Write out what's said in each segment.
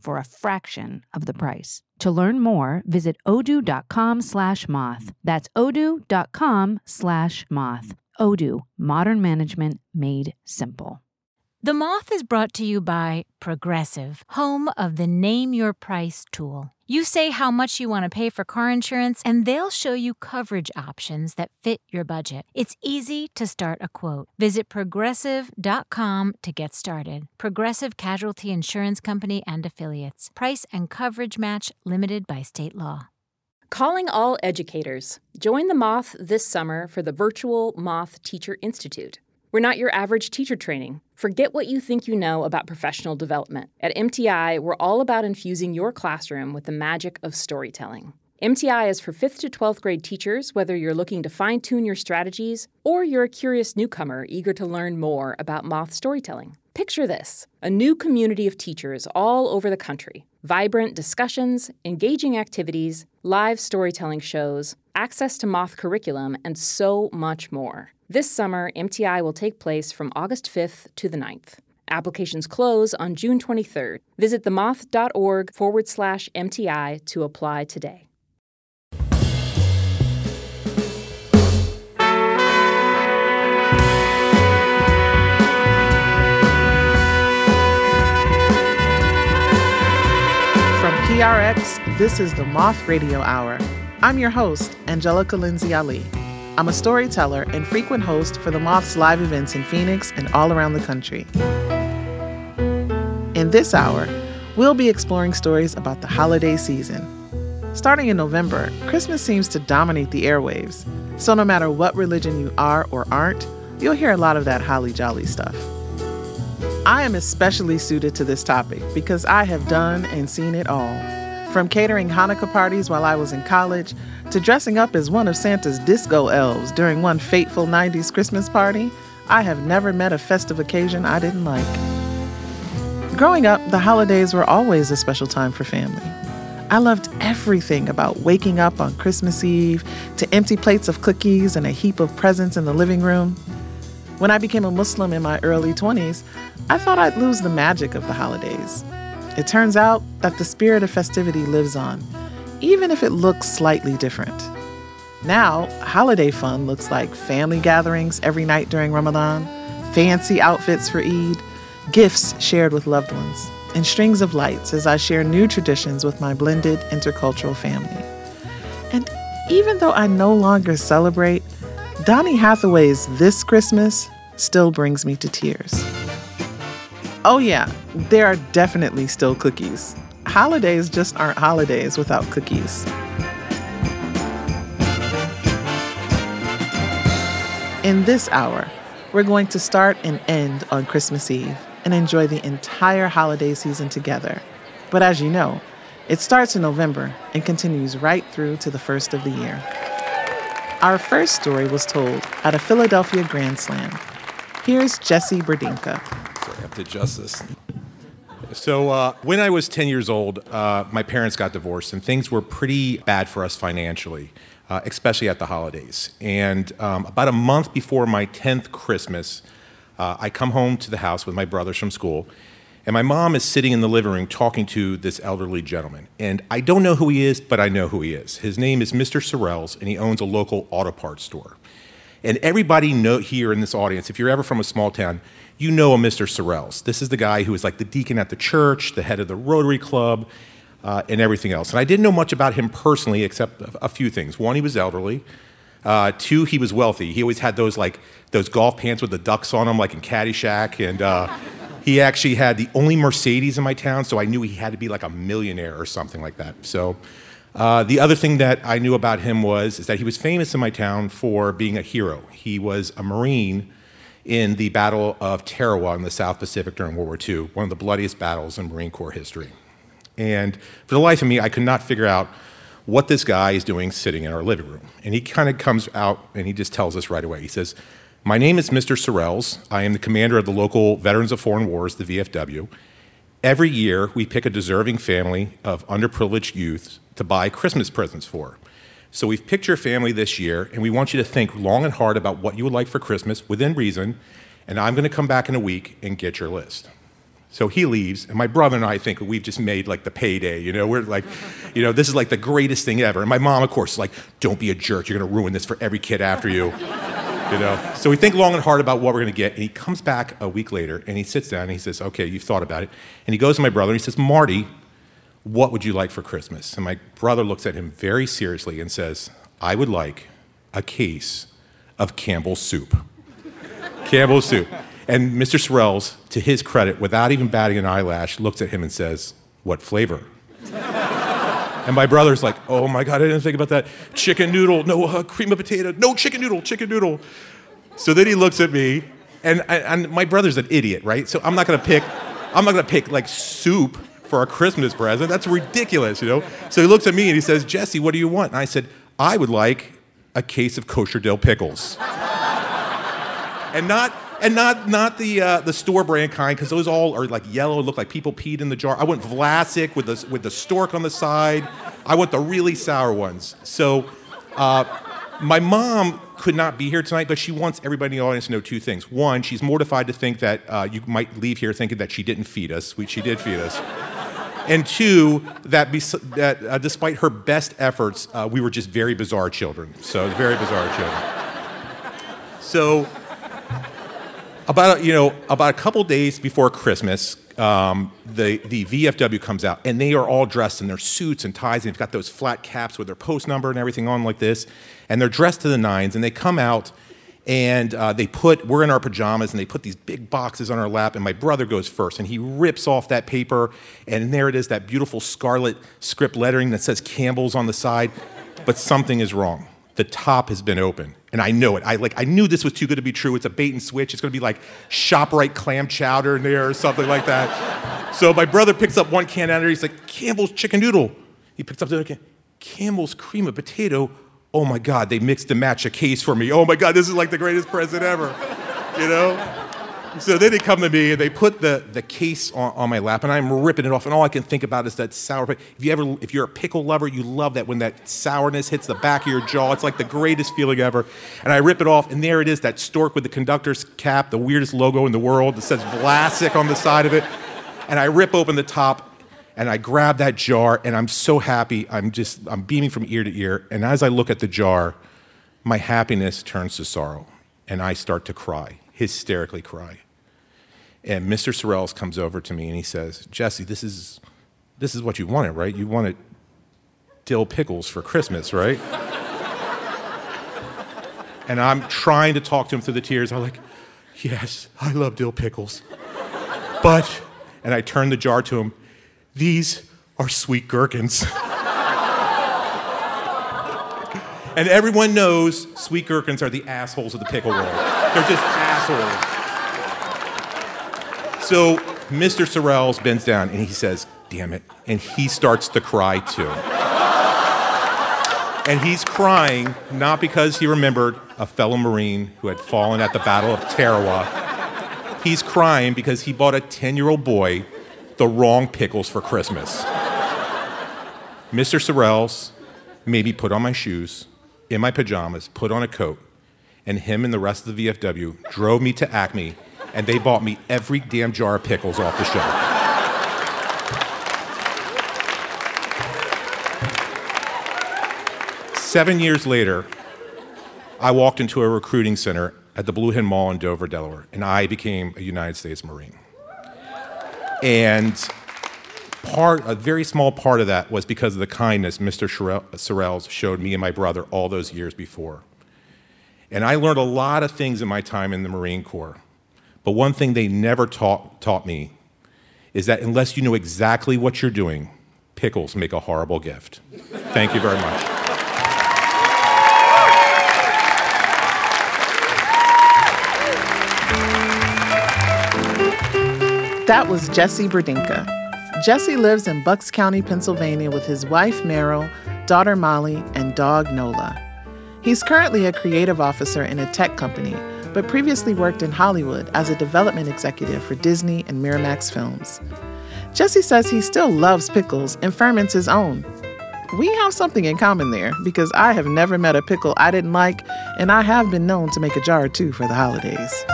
for a fraction of the price. To learn more, visit odoo.com slash moth. That's odoo.com slash moth. Odoo, modern management made simple. The Moth is brought to you by Progressive, home of the Name Your Price tool. You say how much you want to pay for car insurance, and they'll show you coverage options that fit your budget. It's easy to start a quote. Visit progressive.com to get started. Progressive Casualty Insurance Company and Affiliates. Price and coverage match limited by state law. Calling all educators. Join the Moth this summer for the virtual Moth Teacher Institute. We're not your average teacher training. Forget what you think you know about professional development. At MTI, we're all about infusing your classroom with the magic of storytelling. MTI is for 5th to 12th grade teachers, whether you're looking to fine tune your strategies or you're a curious newcomer eager to learn more about moth storytelling. Picture this a new community of teachers all over the country. Vibrant discussions, engaging activities, live storytelling shows, access to moth curriculum, and so much more. This summer, MTI will take place from August 5th to the 9th. Applications close on June 23rd. Visit themoth.org forward slash MTI to apply today. From PRX, this is the Moth Radio Hour. I'm your host, Angelica Lindsey-Ali. I'm a storyteller and frequent host for the Moth's live events in Phoenix and all around the country. In this hour, we'll be exploring stories about the holiday season. Starting in November, Christmas seems to dominate the airwaves, so no matter what religion you are or aren't, you'll hear a lot of that holly jolly stuff. I am especially suited to this topic because I have done and seen it all. From catering Hanukkah parties while I was in college to dressing up as one of Santa's disco elves during one fateful 90s Christmas party, I have never met a festive occasion I didn't like. Growing up, the holidays were always a special time for family. I loved everything about waking up on Christmas Eve to empty plates of cookies and a heap of presents in the living room. When I became a Muslim in my early 20s, I thought I'd lose the magic of the holidays. It turns out that the spirit of festivity lives on, even if it looks slightly different. Now, holiday fun looks like family gatherings every night during Ramadan, fancy outfits for Eid, gifts shared with loved ones, and strings of lights as I share new traditions with my blended intercultural family. And even though I no longer celebrate, Donny Hathaway's This Christmas still brings me to tears. Oh, yeah, there are definitely still cookies. Holidays just aren't holidays without cookies. In this hour, we're going to start and end on Christmas Eve and enjoy the entire holiday season together. But as you know, it starts in November and continues right through to the first of the year. Our first story was told at a Philadelphia Grand Slam. Here's Jessi Berdinka. To this. So, uh, when I was 10 years old, uh, my parents got divorced, and things were pretty bad for us financially, uh, especially at the holidays. And um, about a month before my 10th Christmas, uh, I come home to the house with my brothers from school, and my mom is sitting in the living room talking to this elderly gentleman. And I don't know who he is, but I know who he is. His name is Mr. Sorrells, and he owns a local auto parts store. And everybody know here in this audience, if you're ever from a small town, you know a Mr. Sorrells. This is the guy who is like the deacon at the church, the head of the Rotary Club, uh, and everything else. And I didn't know much about him personally, except a, few things. One, he was elderly. Uh, two, he was wealthy. He always had those like those golf pants with the ducks on them, like in Caddyshack, and uh, he actually had the only Mercedes in my town, so I knew he had to be like a millionaire or something like that. So. Uh, the other thing that I knew about him was is that he was famous in my town for being a hero. He was a Marine in the Battle of Tarawa in the South Pacific during World War II, one of the bloodiest battles in Marine Corps history. And for the life of me, I could not figure out what this guy is doing sitting in our living room. And he kind of comes out and he just tells us right away. He says, My name is Mr. Sorrells. I am the commander of the local Veterans of Foreign Wars, the VFW. Every year, we pick a deserving family of underprivileged youth to buy Christmas presents for. So we've picked your family this year, and we want you to think long and hard about what you would like for Christmas within reason, and I'm going to come back in a week and get your list. So he leaves, and my brother and I think we've just made like the payday. You know, we're like, you know, this is like the greatest thing ever. And my mom, of course, is like, don't be a jerk. You're going to ruin this for every kid after you. You know. So we think long and hard about what we're going to get, and he comes back a week later, and he sits down and he says, okay, you've thought about it. And he goes to my brother and he says, Marty, what would you like for Christmas? And my brother looks at him very seriously and says, I would like a case of Campbell's soup. Campbell's soup. And Mr. Sorrells, to his credit, without even batting an eyelash, looks at him and says, What flavor? and my brother's like, Oh my God, I didn't think about that. Chicken noodle, no uh, cream of potato, no chicken noodle, chicken noodle. So then he looks at me, and, and my brother's an idiot, right? So I'm not gonna pick, I'm not gonna pick like soup for a Christmas present. That's ridiculous, you know? So he looks at me and he says, Jessi, what do you want? And I said, I would like a case of kosher dill pickles. and not and not not the uh, the store brand kind because those all are like yellow, look like people peed in the jar. I went Vlasic with the with the stork on the side. I want the really sour ones. So, uh, my mom could not be here tonight, but she wants everybody in the audience to know two things. One, she's mortified to think that uh, you might leave here thinking that she didn't feed us. We, she did feed us. And two, that, be, that uh, despite her best efforts, uh, we were just very bizarre children. So, very bizarre children. So, about you know about a couple days before Christmas, um, the the VFW comes out, and they are all dressed in their suits and ties, and they've got those flat caps with their post number and everything on like this, and they're dressed to the nines, and they come out. And uh, they put, we're in our pajamas, and they put these big boxes on our lap. And my brother goes first, and he rips off that paper, and there it is, that beautiful scarlet script lettering that says Campbell's on the side. But something is wrong. The top has been open and I know it. I like I knew this was too good to be true. It's a bait and switch. It's going to be like Shoprite clam chowder in there or something like that. so my brother picks up one can out of there. He's like Campbell's chicken noodle. He picks up the other can. Campbell's cream of potato. Oh my God, they mixed and matched a case for me. Oh my God, this is like the greatest present ever. You know? So then they come to me and they put the, the case on, on, my lap and I'm ripping it off and all I can think about is that sour. If you ever, if you're a pickle lover, you love that when that sourness hits the back of your jaw. It's like the greatest feeling ever. And I rip it off and there it is, that stork with the conductor's cap, the weirdest logo in the world that says Vlasic on the side of it. And I rip open the top and I grab that jar and I'm so happy. I'm just, I'm beaming from ear to ear. And as I look at the jar, my happiness turns to sorrow and I start to cry, hysterically cry. And Mr. Sorrells comes over to me and he says, Jessi, this is, this is what you wanted, right? You wanted dill pickles for Christmas, right? and I'm trying to talk to him through the tears. I'm like, yes, I love dill pickles. But, and I turn the jar to him, these are sweet gherkins. and everyone knows sweet gherkins are the assholes of the pickle world. They're just assholes. So Mr. Sorrells bends down and he says, Damn it. And he starts to cry too. and he's crying not because he remembered a fellow Marine who had fallen at the Battle of Tarawa. He's crying because he bought a 10 year old boy the wrong pickles for Christmas. Mr. Sorrells made me put on my shoes, in my pajamas, put on a coat, and him and the rest of the VFW drove me to Acme and they bought me every damn jar of pickles off the shelf. Seven years later, I walked into a recruiting center at the Blue Hen Mall in Dover, Delaware, and I became a United States Marine. And part, a very small part of that was because of the kindness Mr. Sorrells showed me and my brother all those years before. And I learned a lot of things in my time in the Marine Corps. But one thing they never taught, taught me is that unless you know exactly what you're doing, pickles make a horrible gift. Thank you very much. That was Jessi Berdinka. Jessi lives in Bucks County, Pennsylvania with his wife, Meryl, daughter Molly, and dog Nola. He's currently a creative officer in a tech company, but previously worked in Hollywood as a development executive for Disney and Miramax Films. Jessi says he still loves pickles and ferments his own. We have something in common there because I have never met a pickle I didn't like, and I have been known to make a jar or two for the holidays.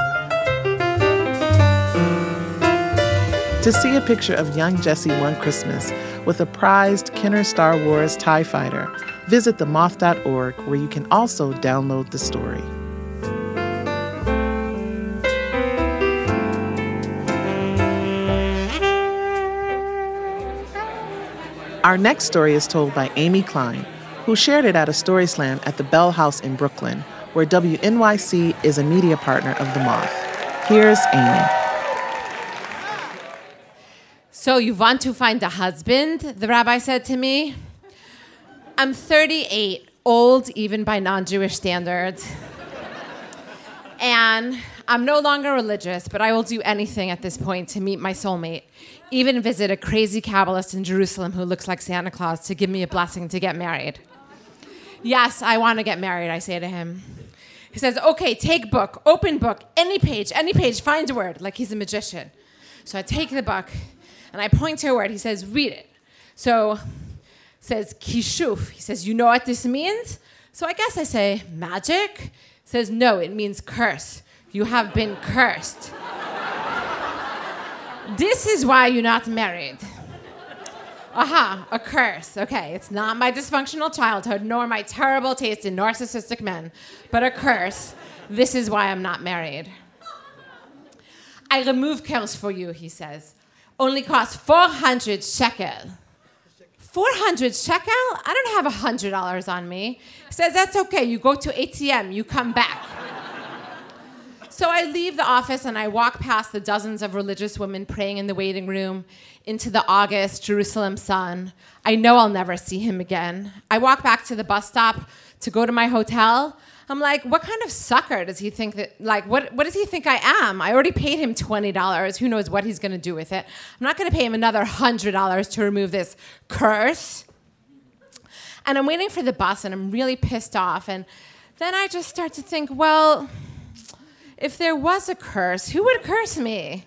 To see a picture of young Jessi one Christmas with a prized Kenner Star Wars TIE fighter, visit themoth.org where you can also download the story. Our next story is told by Amy Klein, who shared it at a story slam at the Bell House in Brooklyn, where WNYC is a media partner of The Moth. Here's Amy. So, you want to find a husband? The rabbi said to me. I'm 38, old even by non Jewish standards. and I'm no longer religious, but I will do anything at this point to meet my soulmate. Even visit a crazy Kabbalist in Jerusalem who looks like Santa Claus to give me a blessing to get married. Yes, I want to get married, I say to him. He says, Okay, take book, open book, any page, any page, find a word, like he's a magician. So I take the book and I point to a word. He says, Read it. So says kishuf. He says, You know what this means? So I guess I say, Magic? Says, No, it means curse. You have been cursed. this is why you're not married. Aha, a curse. Okay, it's not my dysfunctional childhood nor my terrible taste in narcissistic men, but a curse. This is why I'm not married. I remove curse for you, he says. Only cost 400 shekel. 400 shekel? I don't have $100 on me. He says, That's okay. You go to ATM, you come back. So I leave the office and I walk past the dozens of religious women praying in the waiting room into the August Jerusalem sun. I know I'll never see him again. I walk back to the bus stop to go to my hotel. I'm like, what kind of sucker does he think that, like, what, what does he think I am? I already paid him $20. Who knows what he's going to do with it? I'm not going to pay him another $100 to remove this curse. And I'm waiting for the bus and I'm really pissed off. And then I just start to think, well, if there was a curse, who would curse me?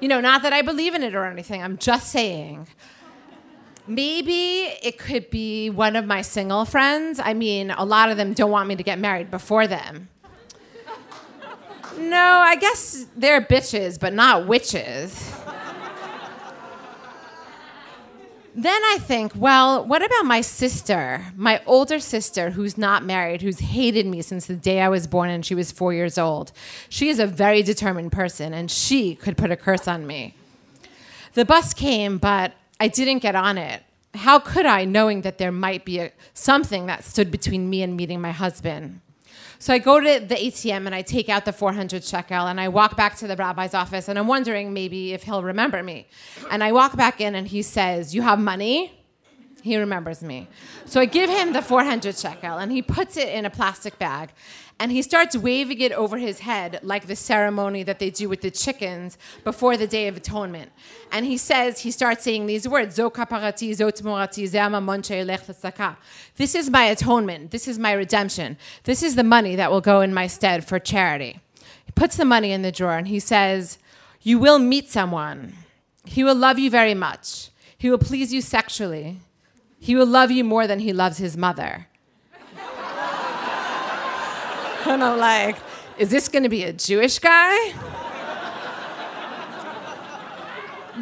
You know, not that I believe in it or anything, I'm just saying. Maybe it could be one of my single friends. I mean, a lot of them don't want me to get married before them. No, I guess they're bitches, but not witches. Then I think, well, what about my sister, my older sister who's not married, who's hated me since the day I was born and she was four years old? She is a very determined person and she could put a curse on me. The bus came, but I didn't get on it. How could I, knowing that there might be a, something that stood between me and meeting my husband? So I go to the ATM and I take out the 400 shekel and I walk back to the rabbi's office and I'm wondering maybe if he'll remember me. And I walk back in and he says, You have money? He remembers me. So I give him the 400 shekel and he puts it in a plastic bag and he starts waving it over his head like the ceremony that they do with the chickens before the Day of Atonement. And he says, he starts saying these words, Zo kaparati, zo tmorati, This is my atonement. This is my redemption. This is the money that will go in my stead for charity. He puts the money in the drawer and he says, You will meet someone. He will love you very much. He will please you sexually. He will love you more than he loves his mother. and I'm like, is this going to be a Jewish guy?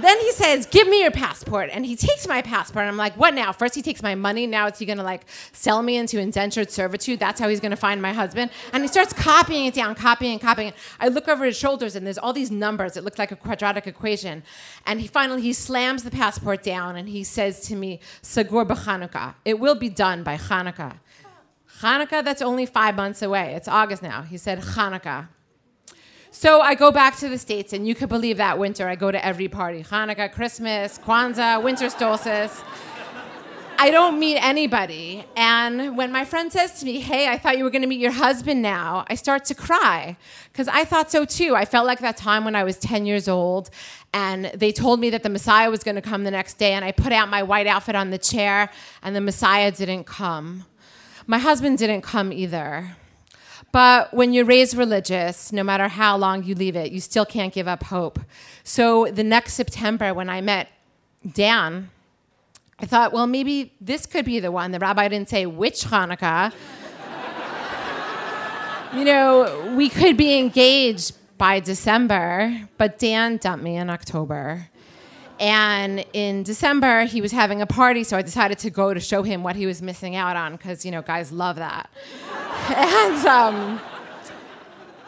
then he says, Give me your passport. And he takes my passport. And I'm like, What now? First, he takes my money. Now, is he going to like sell me into indentured servitude? That's how he's going to find my husband. And he starts copying it down, copying and copying it. I look over his shoulders and there's all these numbers. It looks like a quadratic equation. And he finally he slams the passport down and he says to me, Sagur b'Chanukah. It will be done by Hanukkah. Hanukkah, that's only five months away. It's August now. He said Hanukkah. So I go back to the States, and you could believe that winter I go to every party Hanukkah, Christmas, Kwanzaa, winter solstice. I don't meet anybody. And when my friend says to me, Hey, I thought you were going to meet your husband now, I start to cry because I thought so too. I felt like that time when I was 10 years old and they told me that the Messiah was going to come the next day. And I put out my white outfit on the chair and the Messiah didn't come. My husband didn't come either. But when you're raised religious, no matter how long you leave it, you still can't give up hope. So the next September, when I met Dan, I thought, well, maybe this could be the one. The rabbi didn't say which Hanukkah. you know, we could be engaged by December, but Dan dumped me in October. And in December, he was having a party, so I decided to go to show him what he was missing out on, because, you know, guys love that. and um,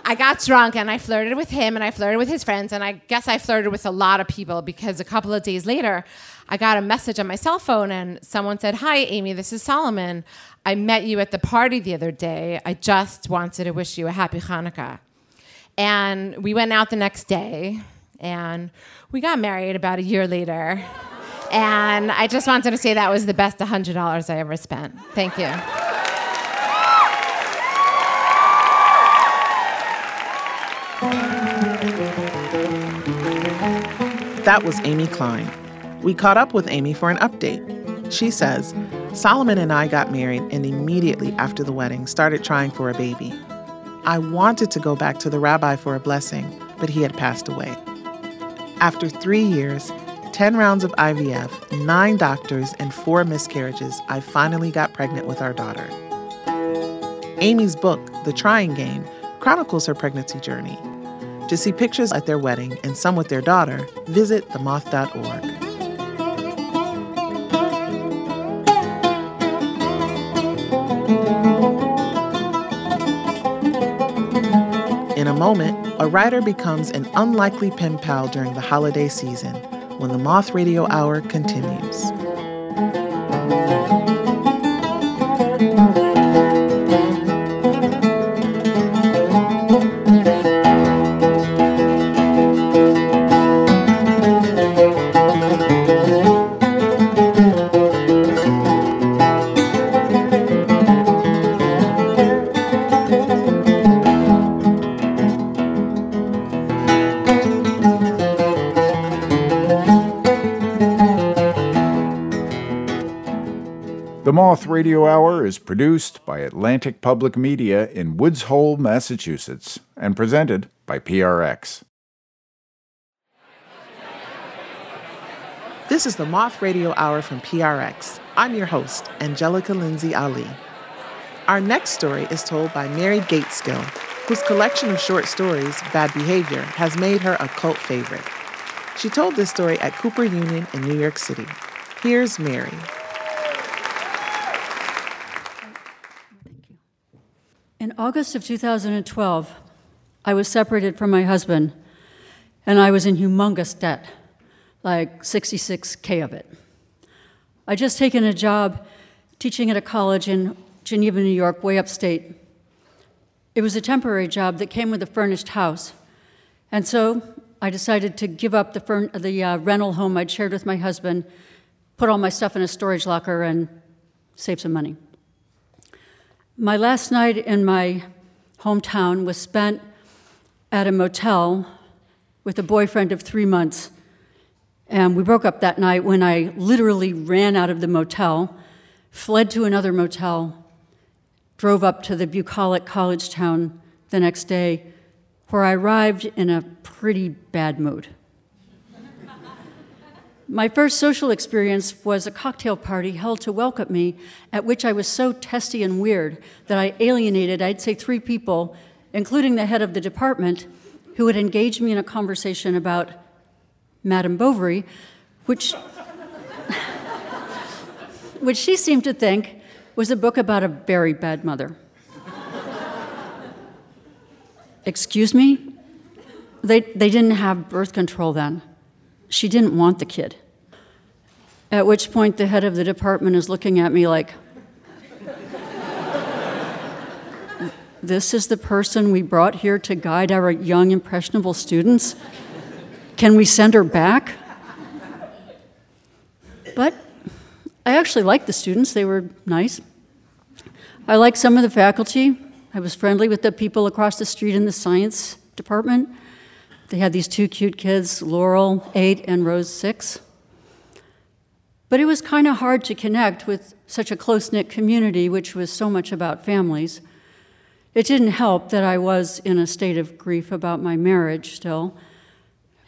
I got drunk and I flirted with him and I flirted with his friends, and I guess I flirted with a lot of people because a couple of days later, I got a message on my cell phone and someone said, Hi, Amy, this is Solomon. I met you at the party the other day. I just wanted to wish you a happy Hanukkah. And we went out the next day and we got married about a year later. And I just wanted to say that was the best $100 I ever spent. Thank you. That was Amy Klein. We caught up with Amy for an update. She says, Solomon and I got married and immediately after the wedding started trying for a baby. I wanted to go back to the rabbi for a blessing, but he had passed away. After three years, 10 rounds of IVF, nine doctors, and four miscarriages, I finally got pregnant with our daughter. Amy's book, The Trying Game, chronicles her pregnancy journey. To see pictures at their wedding and some with their daughter, visit themoth.org. moment, a writer becomes an unlikely pen pal during the holiday season when the Moth Radio Hour continues. Radio Hour is produced by Atlantic Public Media in Woods Hole, Massachusetts, and presented by PRX. This is the Moth Radio Hour from PRX. I'm your host, Angelica Lindsey-Ali. Our next story is told by Mary Gaitskill, whose collection of short stories, Bad Behavior, has made her a cult favorite. She told this story at Cooper Union in New York City. Here's Mary. In August of 2012, I was separated from my husband, and I was in humongous debt, like 66K of it. I'd just taken a job teaching at a college in Geneva, New York, way upstate. It was a temporary job that came with a furnished house, and so I decided to give up the, the uh, rental home I'd shared with my husband, put all my stuff in a storage locker, and save some money. My last night in my hometown was spent at a motel with a boyfriend of three months. And we broke up that night when I literally ran out of the motel, fled to another motel, drove up to the bucolic college town the next day, where I arrived in a pretty bad mood. My first social experience was a cocktail party held to welcome me, at which I was so testy and weird that I alienated, I'd say, three people, including the head of the department, who had engaged me in a conversation about Madame Bovary, which, which she seemed to think was a book about a very bad mother. Excuse me? They, they didn't have birth control then. She didn't want the kid. At which point, the head of the department is looking at me like, This is the person we brought here to guide our young, impressionable students? Can we send her back? But I actually liked the students, they were nice. I liked some of the faculty. I was friendly with the people across the street in the science department. They had these two cute kids, Laurel, eight, and Rose, six. But it was kind of hard to connect with such a close knit community, which was so much about families. It didn't help that I was in a state of grief about my marriage still.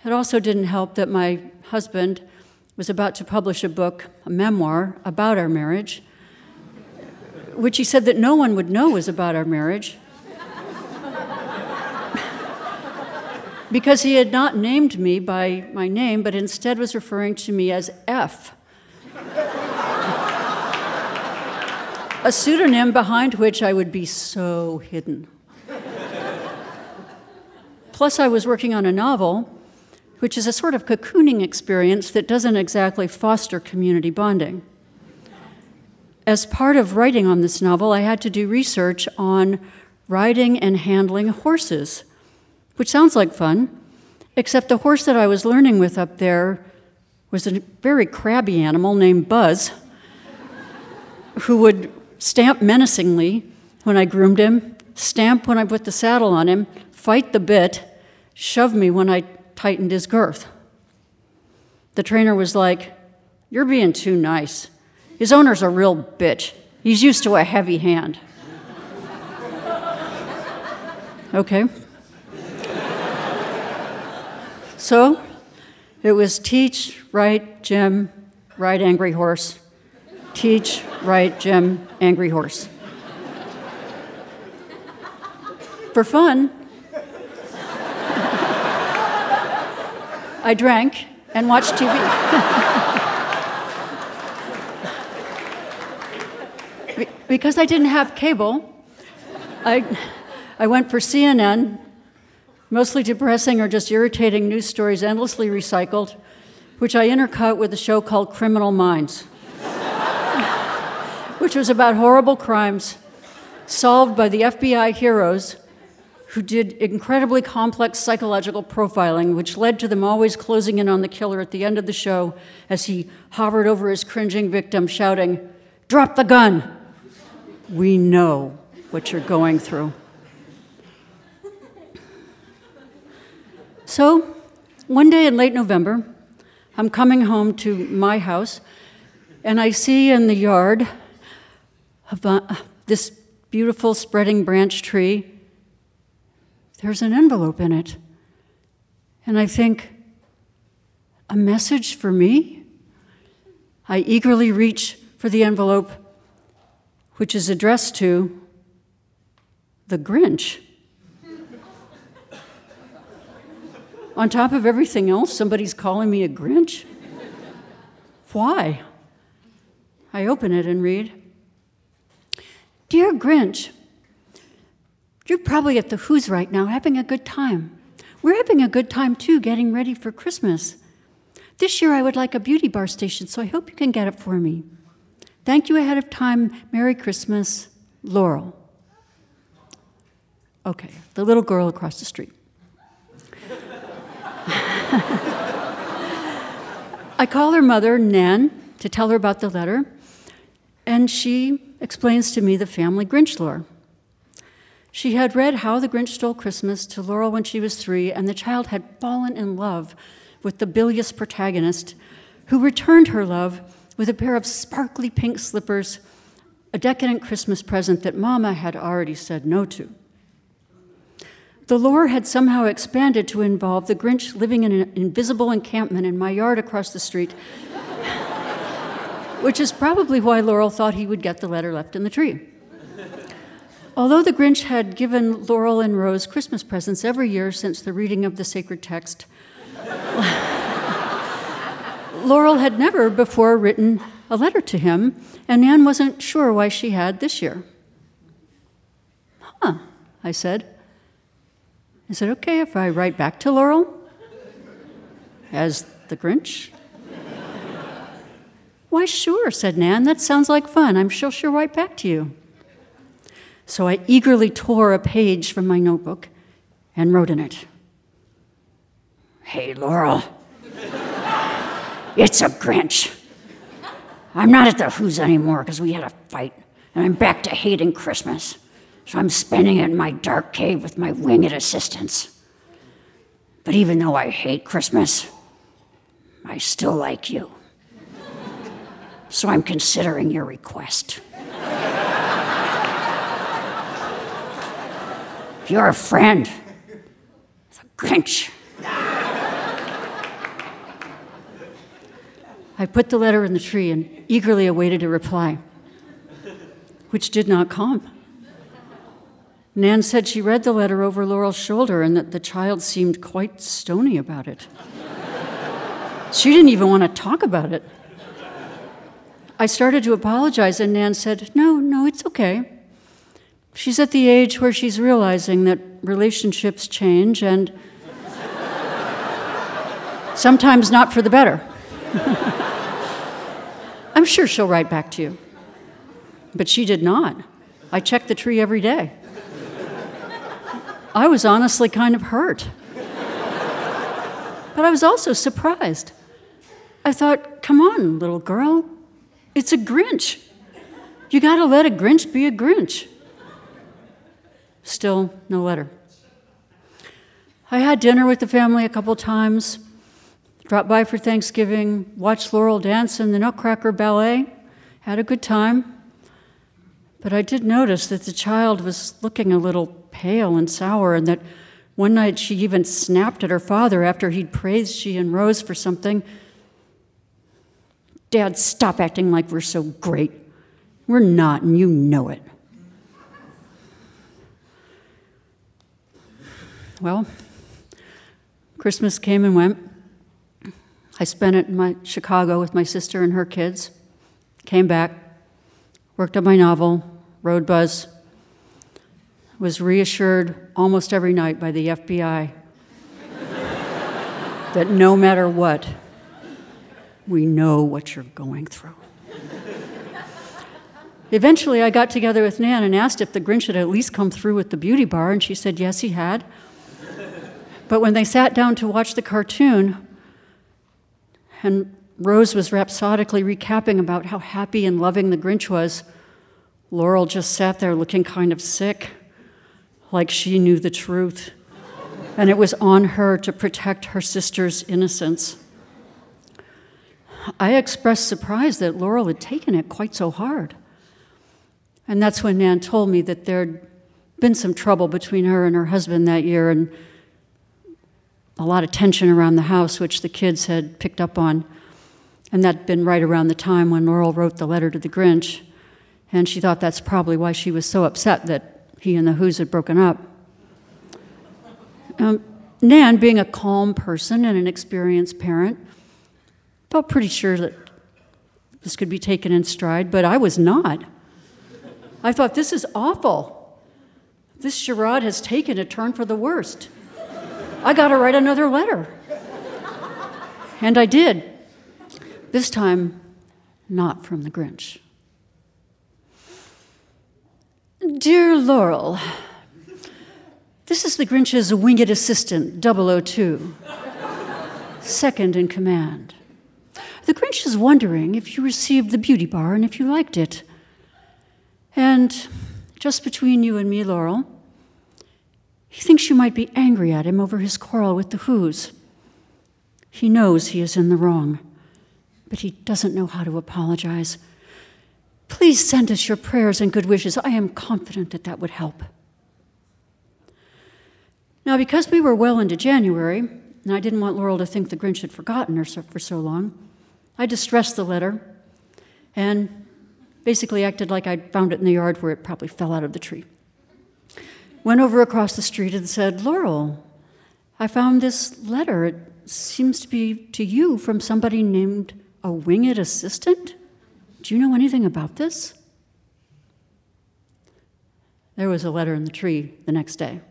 It also didn't help that my husband was about to publish a book, a memoir, about our marriage, which he said that no one would know was about our marriage. because he had not named me by my name, but instead was referring to me as F. a pseudonym behind which I would be so hidden. Plus, I was working on a novel, which is a sort of cocooning experience that doesn't exactly foster community bonding. As part of writing on this novel, I had to do research on riding and handling horses, which sounds like fun, except the horse that I was learning with up there was a very crabby animal named Buzz, who would stamp menacingly when I groomed him, stamp when I put the saddle on him, fight the bit, shove me when I tightened his girth. The trainer was like, You're being too nice. His owner's a real bitch. He's used to a heavy hand. okay. So it was teach, write, gym, ride angry horse. Teach, write, gym, angry horse. For fun, I drank and watched TV. because I didn't have cable, I, I went for CNN, mostly depressing or just irritating news stories endlessly recycled, which I intercut with a show called Criminal Minds, which was about horrible crimes solved by the FBI heroes who did incredibly complex psychological profiling, which led to them always closing in on the killer at the end of the show as he hovered over his cringing victim, shouting, Drop the gun! We know what you're going through. So, one day in late November, I'm coming home to my house, and I see in the yard uh, this beautiful spreading branch tree there's an envelope in it. And I think, a message for me? I eagerly reach for the envelope, which is addressed to the Grinch. On top of everything else, somebody's calling me a Grinch? Why? I open it and read Dear Grinch, you're probably at the Whos right now having a good time. We're having a good time too, getting ready for Christmas. This year I would like a beauty bar station, so I hope you can get it for me. Thank you ahead of time. Merry Christmas, Laurel. Okay, the little girl across the street. I call her mother, Nan, to tell her about the letter, and she explains to me the family Grinch lore. She had read How the Grinch Stole Christmas to Laurel when she was three, and the child had fallen in love with the bilious protagonist, who returned her love with a pair of sparkly pink slippers, a decadent Christmas present that Mama had already said no to. The lore had somehow expanded to involve the Grinch living in an invisible encampment in my yard across the street, which is probably why Laurel thought he would get the letter left in the tree. Although the Grinch had given Laurel and Rose Christmas presents every year since the reading of the sacred text, Laurel had never before written a letter to him, and Nan wasn't sure why she had this year. Huh, I said. Is it okay if I write back to Laurel? As the Grinch? Why, sure, said Nan. That sounds like fun. I'm sure she'll write back to you. So I eagerly tore a page from my notebook and wrote in it Hey, Laurel, it's a Grinch. I'm not at the Whos anymore because we had a fight, and I'm back to hating Christmas. So I'm spending it in my dark cave with my winged assistants. But even though I hate Christmas, I still like you. So I'm considering your request. You're a friend. The Grinch. I put the letter in the tree and eagerly awaited a reply, which did not come. Nan said she read the letter over Laurel's shoulder and that the child seemed quite stony about it. she didn't even want to talk about it. I started to apologize, and Nan said, No, no, it's okay. She's at the age where she's realizing that relationships change and sometimes not for the better. I'm sure she'll write back to you. But she did not. I checked the tree every day. I was honestly kind of hurt. But I was also surprised. I thought, come on, little girl, it's a Grinch. You gotta let a Grinch be a Grinch. Still, no letter. I had dinner with the family a couple times, dropped by for Thanksgiving, watched Laurel dance in the Nutcracker Ballet, had a good time. But I did notice that the child was looking a little pale and sour, and that one night she even snapped at her father after he'd praised she and Rose for something. Dad, stop acting like we're so great. We're not, and you know it. Well, Christmas came and went. I spent it in my Chicago with my sister and her kids. Came back, worked on my novel, rode Buzz. Was reassured almost every night by the FBI that no matter what, we know what you're going through. Eventually, I got together with Nan and asked if the Grinch had at least come through with the beauty bar, and she said yes, he had. But when they sat down to watch the cartoon, and Rose was rhapsodically recapping about how happy and loving the Grinch was, Laurel just sat there looking kind of sick, like she knew the truth. And it was on her to protect her sister's innocence. I expressed surprise that Laurel had taken it quite so hard. And that's when Nan told me that there'd been some trouble between her and her husband that year, and a lot of tension around the house, which the kids had picked up on. And that'd been right around the time when Laurel wrote the letter to the Grinch. And she thought that's probably why she was so upset that he and the Whos had broken up. Um, Nan, being a calm person and an experienced parent, felt pretty sure that this could be taken in stride, but I was not. I thought, this is awful. This charade has taken a turn for the worst. I got to write another letter. And I did. This time, not from the Grinch. Dear Laurel, this is the Grinch's winged assistant, 002, second in command. The Grinch is wondering if you received the beauty bar and if you liked it. And just between you and me, Laurel, he thinks you might be angry at him over his quarrel with the Whos. He knows he is in the wrong, but he doesn't know how to apologize. Please send us your prayers and good wishes. I am confident that that would help. Now, because we were well into January, and I didn't want Laurel to think the Grinch had forgotten her for so long, I distressed the letter and basically acted like I'd found it in the yard where it probably fell out of the tree went over across the street and said, Laurel, I found this letter. It seems to be to you from somebody named a winged assistant. Do you know anything about this? There was a letter in the tree the next day.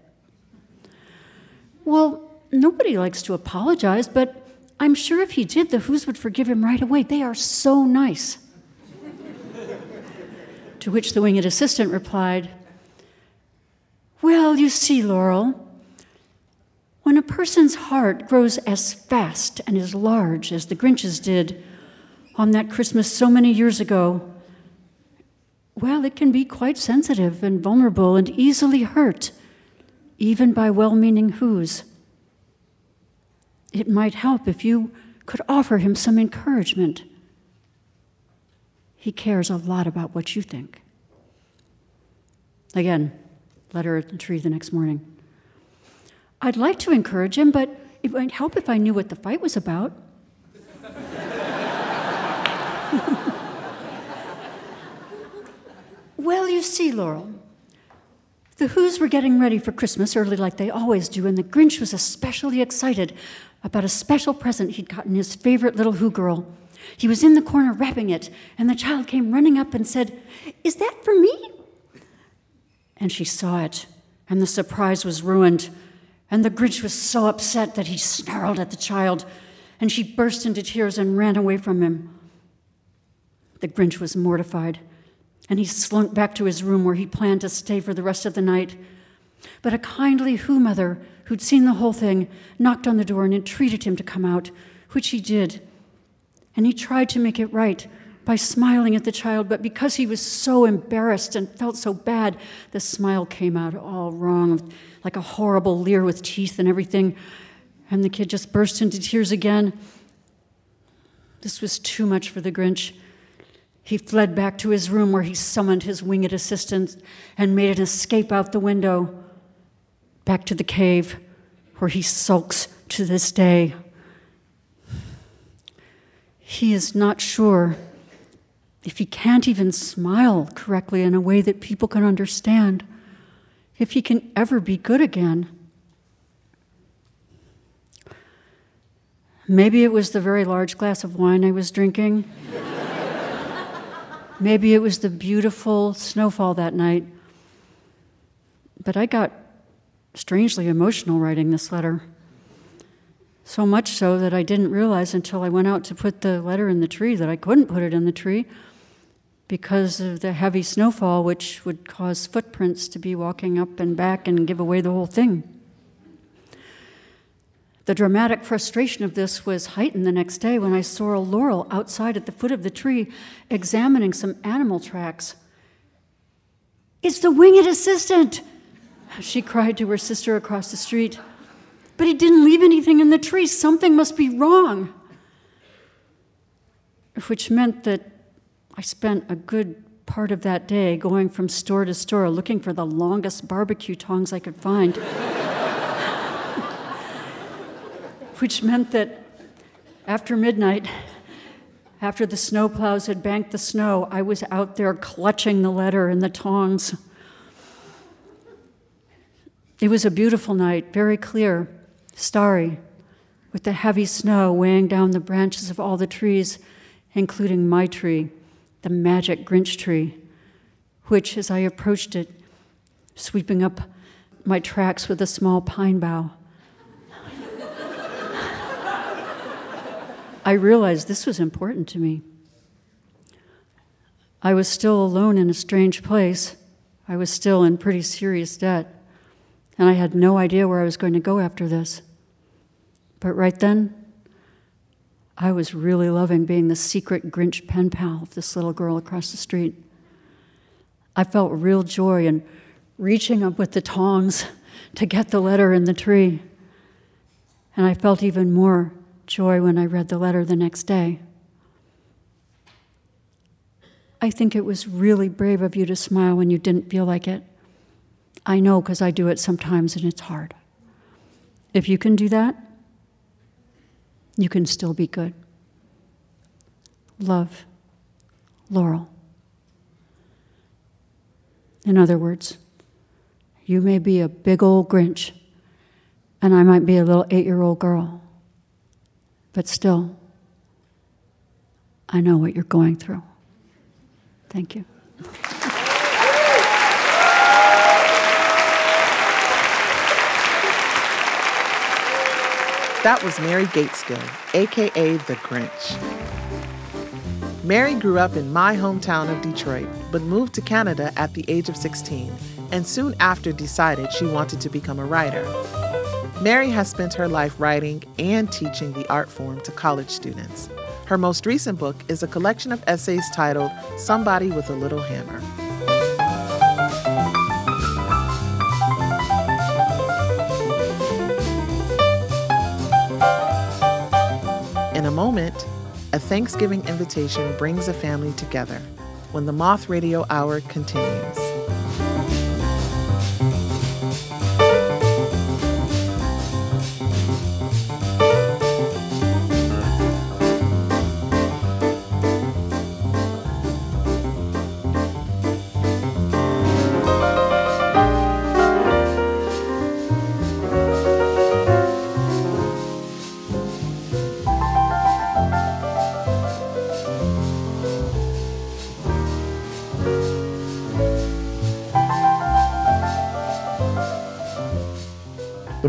Well, nobody likes to apologize, but I'm sure if he did, the Whos would forgive him right away. They are so nice. to which the winged assistant replied, well, you see, Laurel, when a person's heart grows as fast and as large as the Grinch's did, on that Christmas so many years ago, well, it can be quite sensitive and vulnerable and easily hurt, even by well meaning who's. It might help if you could offer him some encouragement. He cares a lot about what you think. Again, letter at the tree the next morning. I'd like to encourage him, but it might help if I knew what the fight was about. well, you see, Laurel, the Whos were getting ready for Christmas early like they always do, and the Grinch was especially excited about a special present he'd gotten his favorite little Who girl. He was in the corner wrapping it, and the child came running up and said, Is that for me? And she saw it, and the surprise was ruined. And the Grinch was so upset that he snarled at the child, and she burst into tears and ran away from him. The Grinch was mortified, and he slunk back to his room where he planned to stay for the rest of the night. But a kindly Who mother who'd seen the whole thing knocked on the door and entreated him to come out, which he did. And he tried to make it right by smiling at the child, but because he was so embarrassed and felt so bad, the smile came out all wrong, like a horrible leer with teeth and everything. And the kid just burst into tears again. This was too much for the Grinch. He fled back to his room where he summoned his winged assistant and made an escape out the window, back to the cave where he sulks to this day. He is not sure if he can't even smile correctly in a way that people can understand, if he can ever be good again. Maybe it was the very large glass of wine I was drinking. Maybe it was the beautiful snowfall that night. But I got strangely emotional writing this letter. So much so that I didn't realize until I went out to put the letter in the tree that I couldn't put it in the tree because of the heavy snowfall, which would cause footprints to be walking up and back and give away the whole thing. The dramatic frustration of this was heightened the next day when I saw a Laurel outside at the foot of the tree examining some animal tracks. It's the winged assistant, she cried to her sister across the street. But he didn't leave anything in the tree. Something must be wrong. Which meant that I spent a good part of that day going from store to store looking for the longest barbecue tongs I could find. Which meant that after midnight, after the snowplows had banked the snow, I was out there clutching the letter and the tongs. It was a beautiful night, very clear, starry, with the heavy snow weighing down the branches of all the trees, including my tree the magic Grinch tree, which, as I approached it, sweeping up my tracks with a small pine bough, I realized this was important to me. I was still alone in a strange place. I was still in pretty serious debt, and I had no idea where I was going to go after this. But right then, I was really loving being the secret Grinch pen pal of this little girl across the street. I felt real joy in reaching up with the tongs to get the letter in the tree. And I felt even more joy when I read the letter the next day. I think it was really brave of you to smile when you didn't feel like it. I know because I do it sometimes and it's hard. If you can do that, you can still be good. Love, Laurel. In other words, you may be a big old Grinch, and I might be a little eight year old girl, but still, I know what you're going through. Thank you. That was Mary Gaitskill, aka The Grinch. Mary grew up in my hometown of Detroit, but moved to Canada at the age of 16, and soon after decided she wanted to become a writer. Mary has spent her life writing and teaching the art form to college students. Her most recent book is a collection of essays titled Somebody with a Little Hammer. In a moment, a Thanksgiving invitation brings a family together when the Moth Radio Hour continues.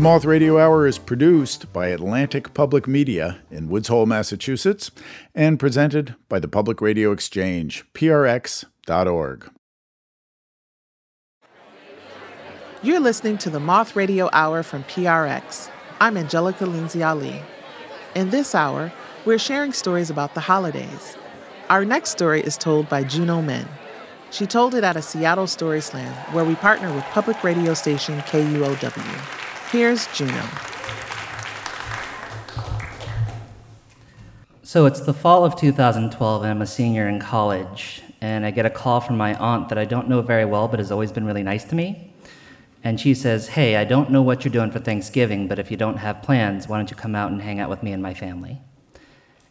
Moth Radio Hour is produced by Atlantic Public Media in Woods Hole, Massachusetts, and presented by the Public Radio Exchange, prx.org. You're listening to the Moth Radio Hour from PRX. I'm Angelica Lindsey-Ali. In this hour, we're sharing stories about the holidays. Our next story is told by Juno Men. She told it at a Seattle Story Slam where we partner with public radio station KUOW. Here's Juno. So it's the fall of 2012, and I'm a senior in college. And I get a call from my aunt that I don't know very well, but has always been really nice to me. And she says, Hey, I don't know what you're doing for Thanksgiving, but if you don't have plans, why don't you come out and hang out with me and my family?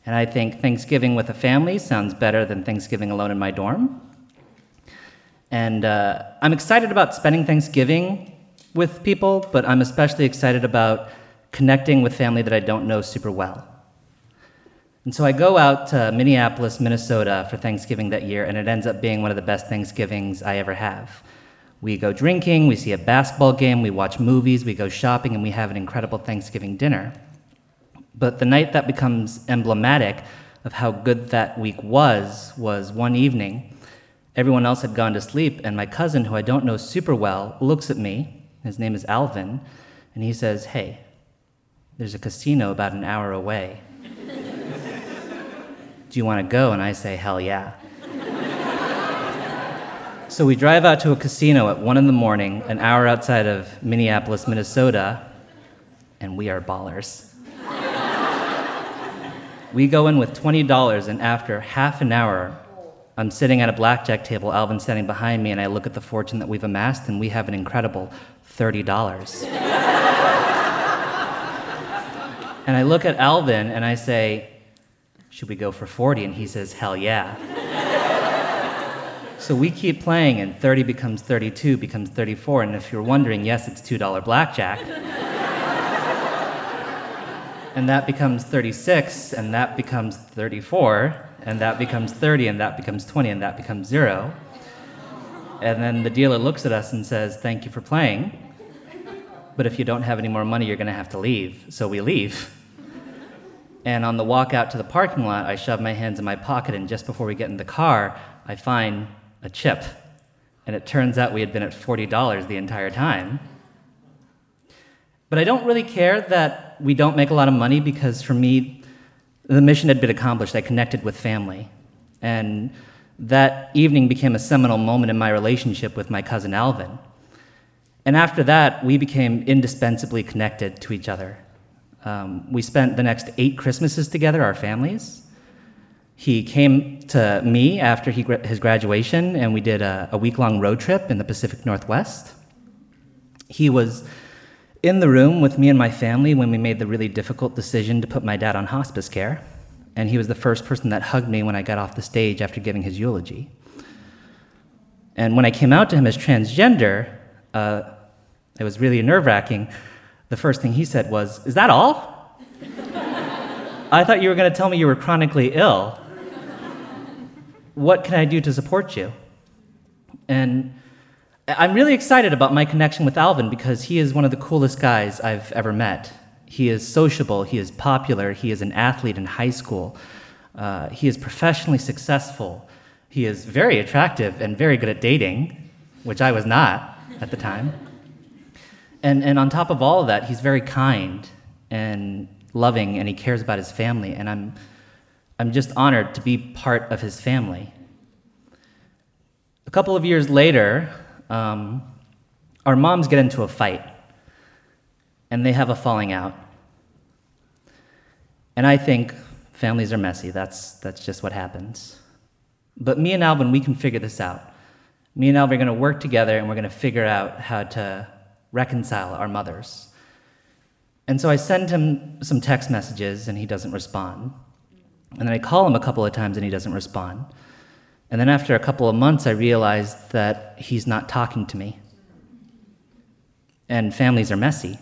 And I think Thanksgiving with a family sounds better than Thanksgiving alone in my dorm. And uh, I'm excited about spending Thanksgiving with people, but I'm especially excited about connecting with family that I don't know super well. And so I go out to Minneapolis, Minnesota for Thanksgiving that year, and it ends up being one of the best Thanksgivings I ever have. We go drinking, we see a basketball game, we watch movies, we go shopping, and we have an incredible Thanksgiving dinner. But the night that becomes emblematic of how good that week was was one evening. Everyone else had gone to sleep, and my cousin, who I don't know super well, looks at me his name is Alvin, and he says, Hey, there's a casino about an hour away. Do you want to go? And I say, Hell yeah. so we drive out to a casino at 1 in the morning, an hour outside of Minneapolis, Minnesota, and we are ballers. we go in with $20, and after half an hour, I'm sitting at a blackjack table, Alvin standing behind me, and I look at the fortune that we've amassed, and we have an incredible $30. and I look at Alvin and I say, Should we go for 40? And he says, Hell yeah. so we keep playing, and 30 becomes 32, becomes 34. And if you're wondering, yes, it's $2 blackjack. and that becomes 36, and that becomes 34, and that becomes 30, and that becomes 20, and that becomes zero. And then the dealer looks at us and says, Thank you for playing. But if you don't have any more money, you're going to have to leave. So we leave. And on the walk out to the parking lot, I shove my hands in my pocket, and just before we get in the car, I find a chip. And it turns out we had been at $40 the entire time. But I don't really care that we don't make a lot of money because for me, the mission had been accomplished. I connected with family. And that evening became a seminal moment in my relationship with my cousin Alvin. And after that, we became indispensably connected to each other. Um, we spent the next eight Christmases together, our families. He came to me after he, his graduation, and we did a, a week long road trip in the Pacific Northwest. He was in the room with me and my family when we made the really difficult decision to put my dad on hospice care and he was the first person that hugged me when I got off the stage after giving his eulogy. And when I came out to him as transgender, uh, it was really nerve wracking. The first thing he said was, Is that all? I thought you were going to tell me you were chronically ill. What can I do to support you? And I'm really excited about my connection with Alvin because he is one of the coolest guys I've ever met. He is sociable, he is popular, he is an athlete in high school, uh, he is professionally successful, he is very attractive and very good at dating, which I was not at the time. And, and on top of all of that, he's very kind and loving and he cares about his family. And I'm, I'm just honored to be part of his family. A couple of years later, um, our moms get into a fight and they have a falling out. And I think families are messy. That's, that's just what happens. But me and Alvin, we can figure this out. Me and Alvin are going to work together and we're going to figure out how to reconcile our mothers. And so I send him some text messages and he doesn't respond. And then I call him a couple of times and he doesn't respond. And then after a couple of months, I realized that he's not talking to me. And families are messy.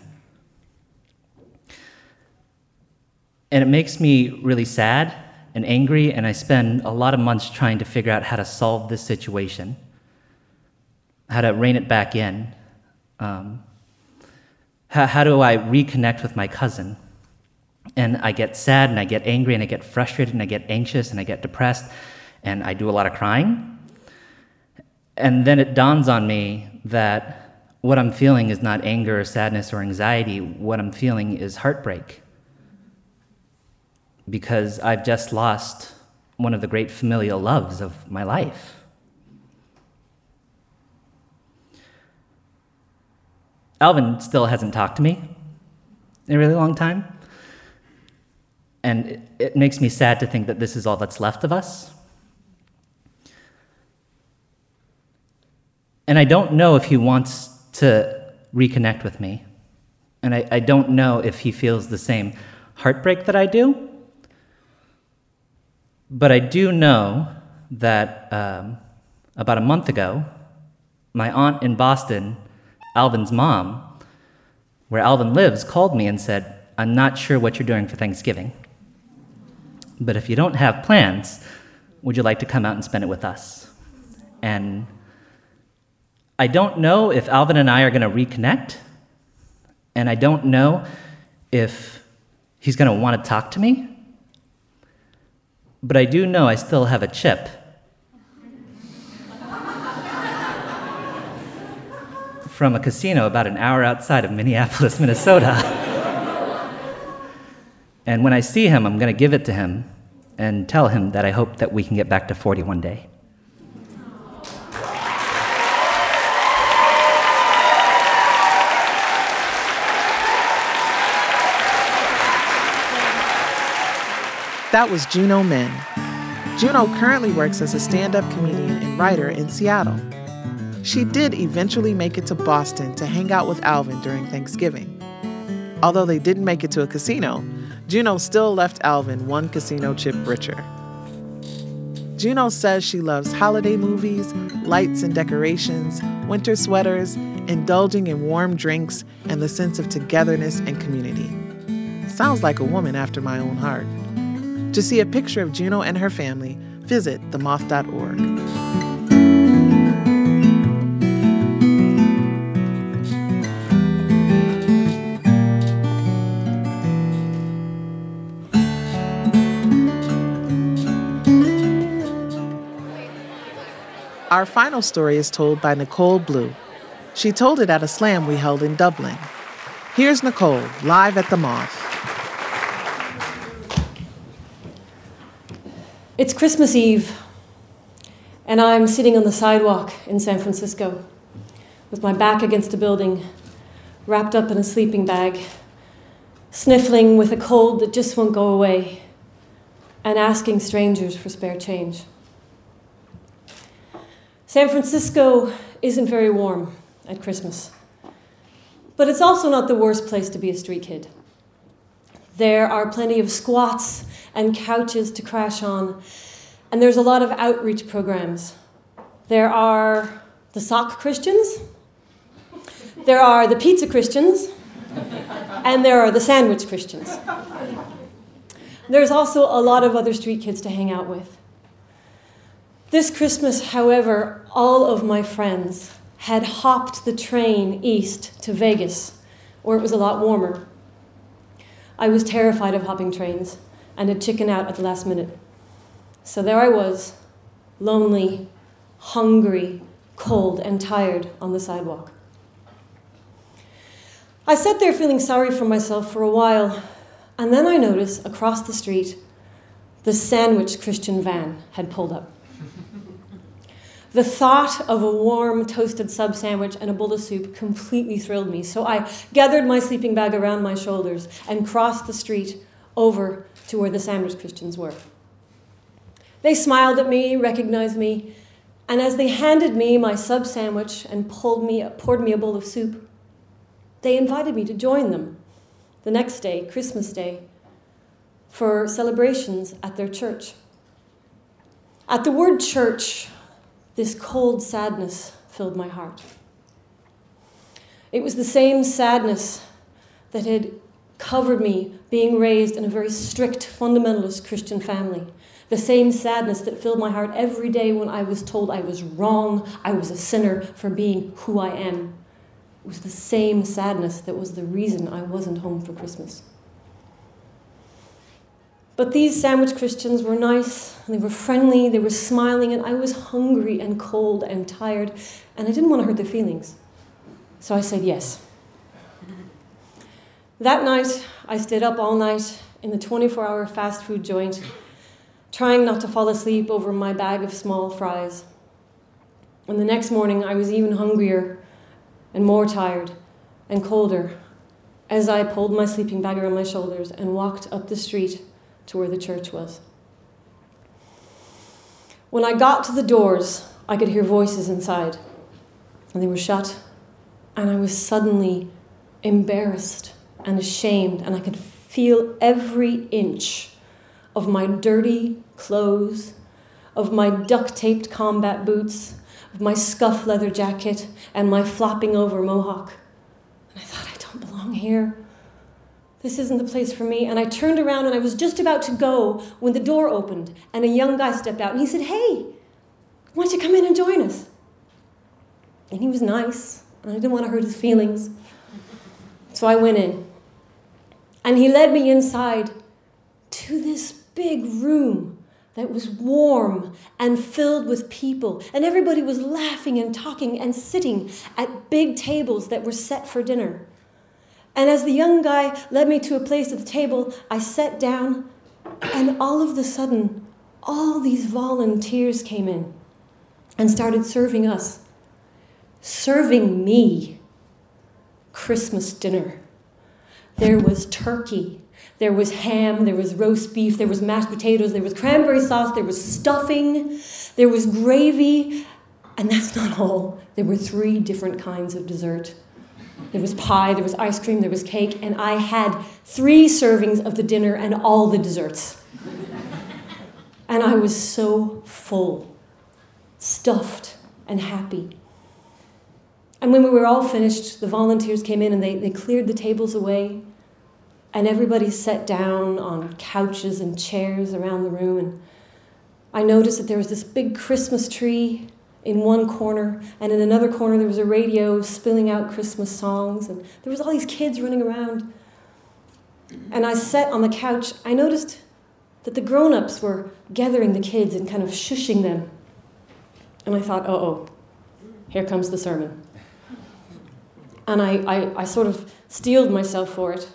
And it makes me really sad and angry, and I spend a lot of months trying to figure out how to solve this situation, how to rein it back in. Um, how, how do I reconnect with my cousin? And I get sad, and I get angry, and I get frustrated, and I get anxious, and I get depressed, and I do a lot of crying. And then it dawns on me that what I'm feeling is not anger or sadness or anxiety. What I'm feeling is heartbreak because I've just lost one of the great familial loves of my life. Alvin still hasn't talked to me in a really long time. And it, it, makes me sad to think that this is all that's left of us. And I don't know if he wants to reconnect with me. And I, I don't know if he feels the same heartbreak that I do. But I do know that um, about a month ago, my aunt in Boston, Alvin's mom, where Alvin lives, called me and said, I'm not sure what you're doing for Thanksgiving. But if you don't have plans, would you like to come out and spend it with us? And I don't know if Alvin and I are going to reconnect. And I don't know if he's going to want to talk to me but I do know I still have a chip. From a casino about an hour outside of Minneapolis, Minnesota. and when I see him, I'm going to give it to him and tell him that I hope that we can get back to 40 one day. That was Juno Min. Juno currently works as a stand up comedian and writer in Seattle. She did eventually make it to Boston to hang out with Alvin during Thanksgiving. Although they didn't make it to a casino, Juno still left Alvin one casino chip richer. Juno says she loves holiday movies, lights and decorations, winter sweaters, indulging in warm drinks, and the sense of togetherness and community. Sounds like a woman after my own heart. To see a picture of Juno and her family, visit themoth.org. Our final story is told by Nicole Blue. She told it at a slam we held in Dublin. Here's Nicole, live at the Moth. It's Christmas Eve, and I'm sitting on the sidewalk in San Francisco with my back against a building, wrapped up in a sleeping bag, sniffling with a cold that just won't go away, and asking strangers for spare change. San Francisco isn't very warm at Christmas, but it's also not the worst place to be a street kid. There are plenty of squats and couches to crash on. And there's a lot of outreach programs. There are the sock Christians, there are the pizza Christians, and there are the sandwich Christians. There's also a lot of other street kids to hang out with. This Christmas, however, all of my friends had hopped the train east to Vegas, where it was a lot warmer. I was terrified of hopping trains and had chickened out at the last minute. So there I was, lonely, hungry, cold, and tired on the sidewalk. I sat there feeling sorry for myself for a while, and then I noticed across the street the sandwich Christian van had pulled up. The thought of a warm toasted sub sandwich and a bowl of soup completely thrilled me, so I gathered my sleeping bag around my shoulders and crossed the street over to where the sandwich Christians were. They smiled at me, recognized me, and as they handed me my sub sandwich and me, poured me a bowl of soup, they invited me to join them the next day, Christmas Day, for celebrations at their church. At the word church, this cold sadness filled my heart. It was the same sadness that had covered me being raised in a very strict fundamentalist Christian family. The same sadness that filled my heart every day when I was told I was wrong, I was a sinner for being who I am. It was the same sadness that was the reason I wasn't home for Christmas. But these sandwich Christians were nice, they were friendly, they were smiling, and I was hungry and cold and tired, and I didn't want to hurt their feelings. So I said yes. That night, I stayed up all night in the 24 hour fast food joint, trying not to fall asleep over my bag of small fries. And the next morning, I was even hungrier and more tired and colder as I pulled my sleeping bag around my shoulders and walked up the street to where the church was. When I got to the doors, I could hear voices inside, and they were shut, and I was suddenly embarrassed and ashamed, and I could feel every inch of my dirty clothes, of my duct taped combat boots, of my scuff leather jacket, and my flopping over mohawk. And I thought, I don't belong here. This isn't the place for me. And I turned around and I was just about to go when the door opened and a young guy stepped out and he said, Hey, why don't you come in and join us? And he was nice, and I didn't want to hurt his feelings. So I went in. And he led me inside to this big room that was warm and filled with people. And everybody was laughing and talking and sitting at big tables that were set for dinner. And as the young guy led me to a place at the table, I sat down, and all of the sudden, all these volunteers came in and started serving us, serving me. Christmas dinner. There was turkey, there was ham, there was roast beef, there was mashed potatoes, there was cranberry sauce, there was stuffing, there was gravy, and that's not all. There were three different kinds of dessert. There was pie, there was ice cream, there was cake, and I had three servings of the dinner and all the desserts. and I was so full, stuffed, and happy. And when we were all finished, the volunteers came in and they, they cleared the tables away, and everybody sat down on couches and chairs around the room. And I noticed that there was this big Christmas tree in one corner, and in another corner there was a radio spilling out Christmas songs, and there was all these kids running around. And I sat on the couch. I noticed that the grown-ups were gathering the kids and kind of shushing them. And I thought, oh, oh, here comes the sermon. And I, I, I sort of steeled myself for it.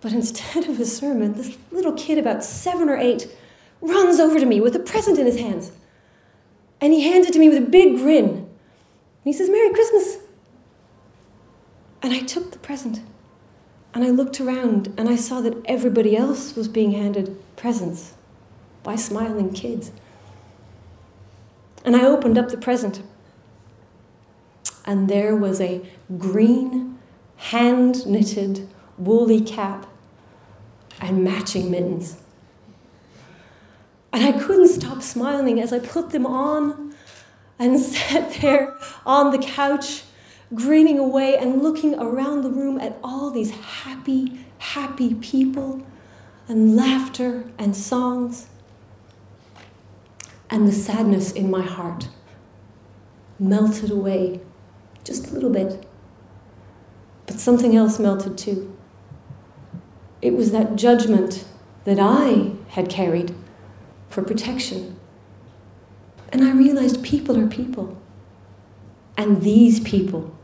But instead of a sermon, this little kid, about seven or eight, runs over to me with a present in his hands. And he hands it to me with a big grin. And he says, Merry Christmas. And I took the present. And I looked around and I saw that everybody else was being handed presents by smiling kids. And I opened up the present. And there was a green, hand knitted, woolly cap and matching mittens. And I couldn't stop smiling as I put them on and sat there on the couch, grinning away and looking around the room at all these happy, happy people and laughter and songs. And the sadness in my heart melted away just a little bit. But something else melted too. It was that judgment that I had carried for protection. And I realized people are people. And these people,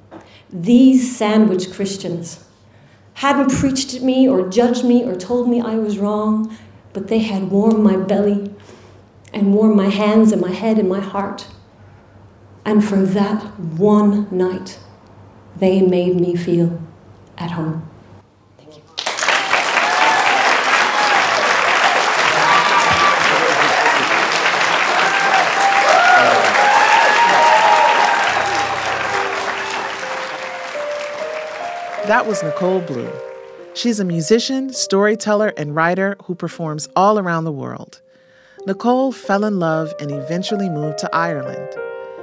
these sandwich Christians, hadn't preached at me or judged me or told me I was wrong. but they had warmed my belly and warmed my hands and my head and my heart. And for that one night, they made me feel at home. That was Nicole Blue. She's a musician, storyteller, and writer who performs all around the world. Nicole fell in love and eventually moved to Ireland.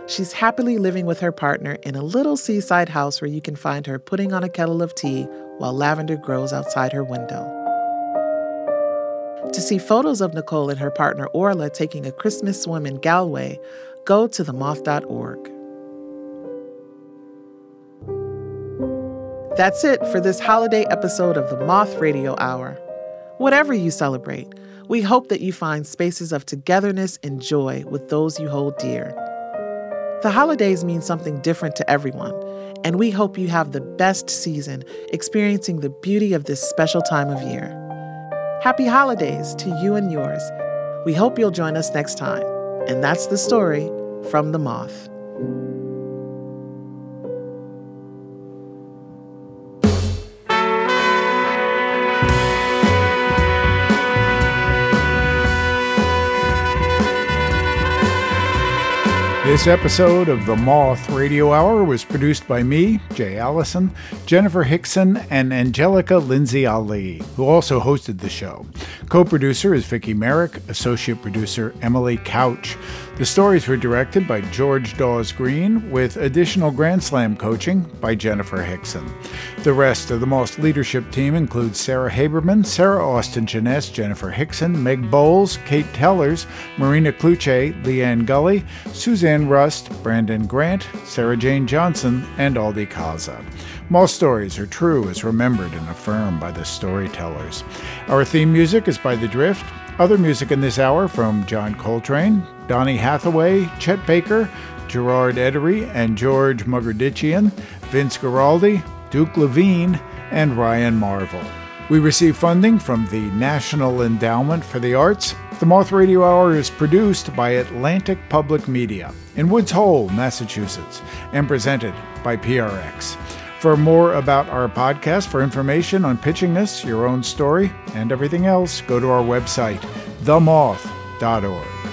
She's happily living with her partner in a little seaside house where you can find her putting on a kettle of tea while lavender grows outside her window. To see photos of Nicole and her partner Orla taking a Christmas swim in Galway, go to themoth.org. That's it for this holiday episode of the Moth Radio Hour. Whatever you celebrate, we hope that you find spaces of togetherness and joy with those you hold dear. The holidays mean something different to everyone, and we hope you have the best season experiencing the beauty of this special time of year. Happy holidays to you and yours. We hope you'll join us next time. And that's the story from The Moth. This episode of the Moth Radio Hour was produced by me, Jay Allison, Jennifer Hickson, and Angelica Lindsey-Ali, who also hosted the show. Co producer is Vicki Merrick, associate producer Emily Couch. The stories were directed by George Dawes Green, with additional Grand Slam coaching by Jennifer Hickson. The rest of the Moth leadership team includes Sarah Haberman, Sarah Austin Jenness, Jennifer Hickson, Meg Bowles, Kate Tellers, Marina Klutse, Leanne Gully, Suzanne Rust, Brandon Grant, Sarah Jane Johnson, and Aldi Kaza. Moth stories are true as remembered and affirmed by the storytellers. Our theme music is by The Drift. Other music in this hour from John Coltrane, Donny Hathaway, Chet Baker, Gerard Edery, and George Mgrdichian, Vince Guaraldi, Duke Levine, and Ryan Marvel. We receive funding from the National Endowment for the Arts. The Moth Radio Hour is produced by Atlantic Public Media in Woods Hole, Massachusetts, and presented by PRX. For more about our podcast, for information on pitching us, your own story, and everything else, go to our website, themoth.org.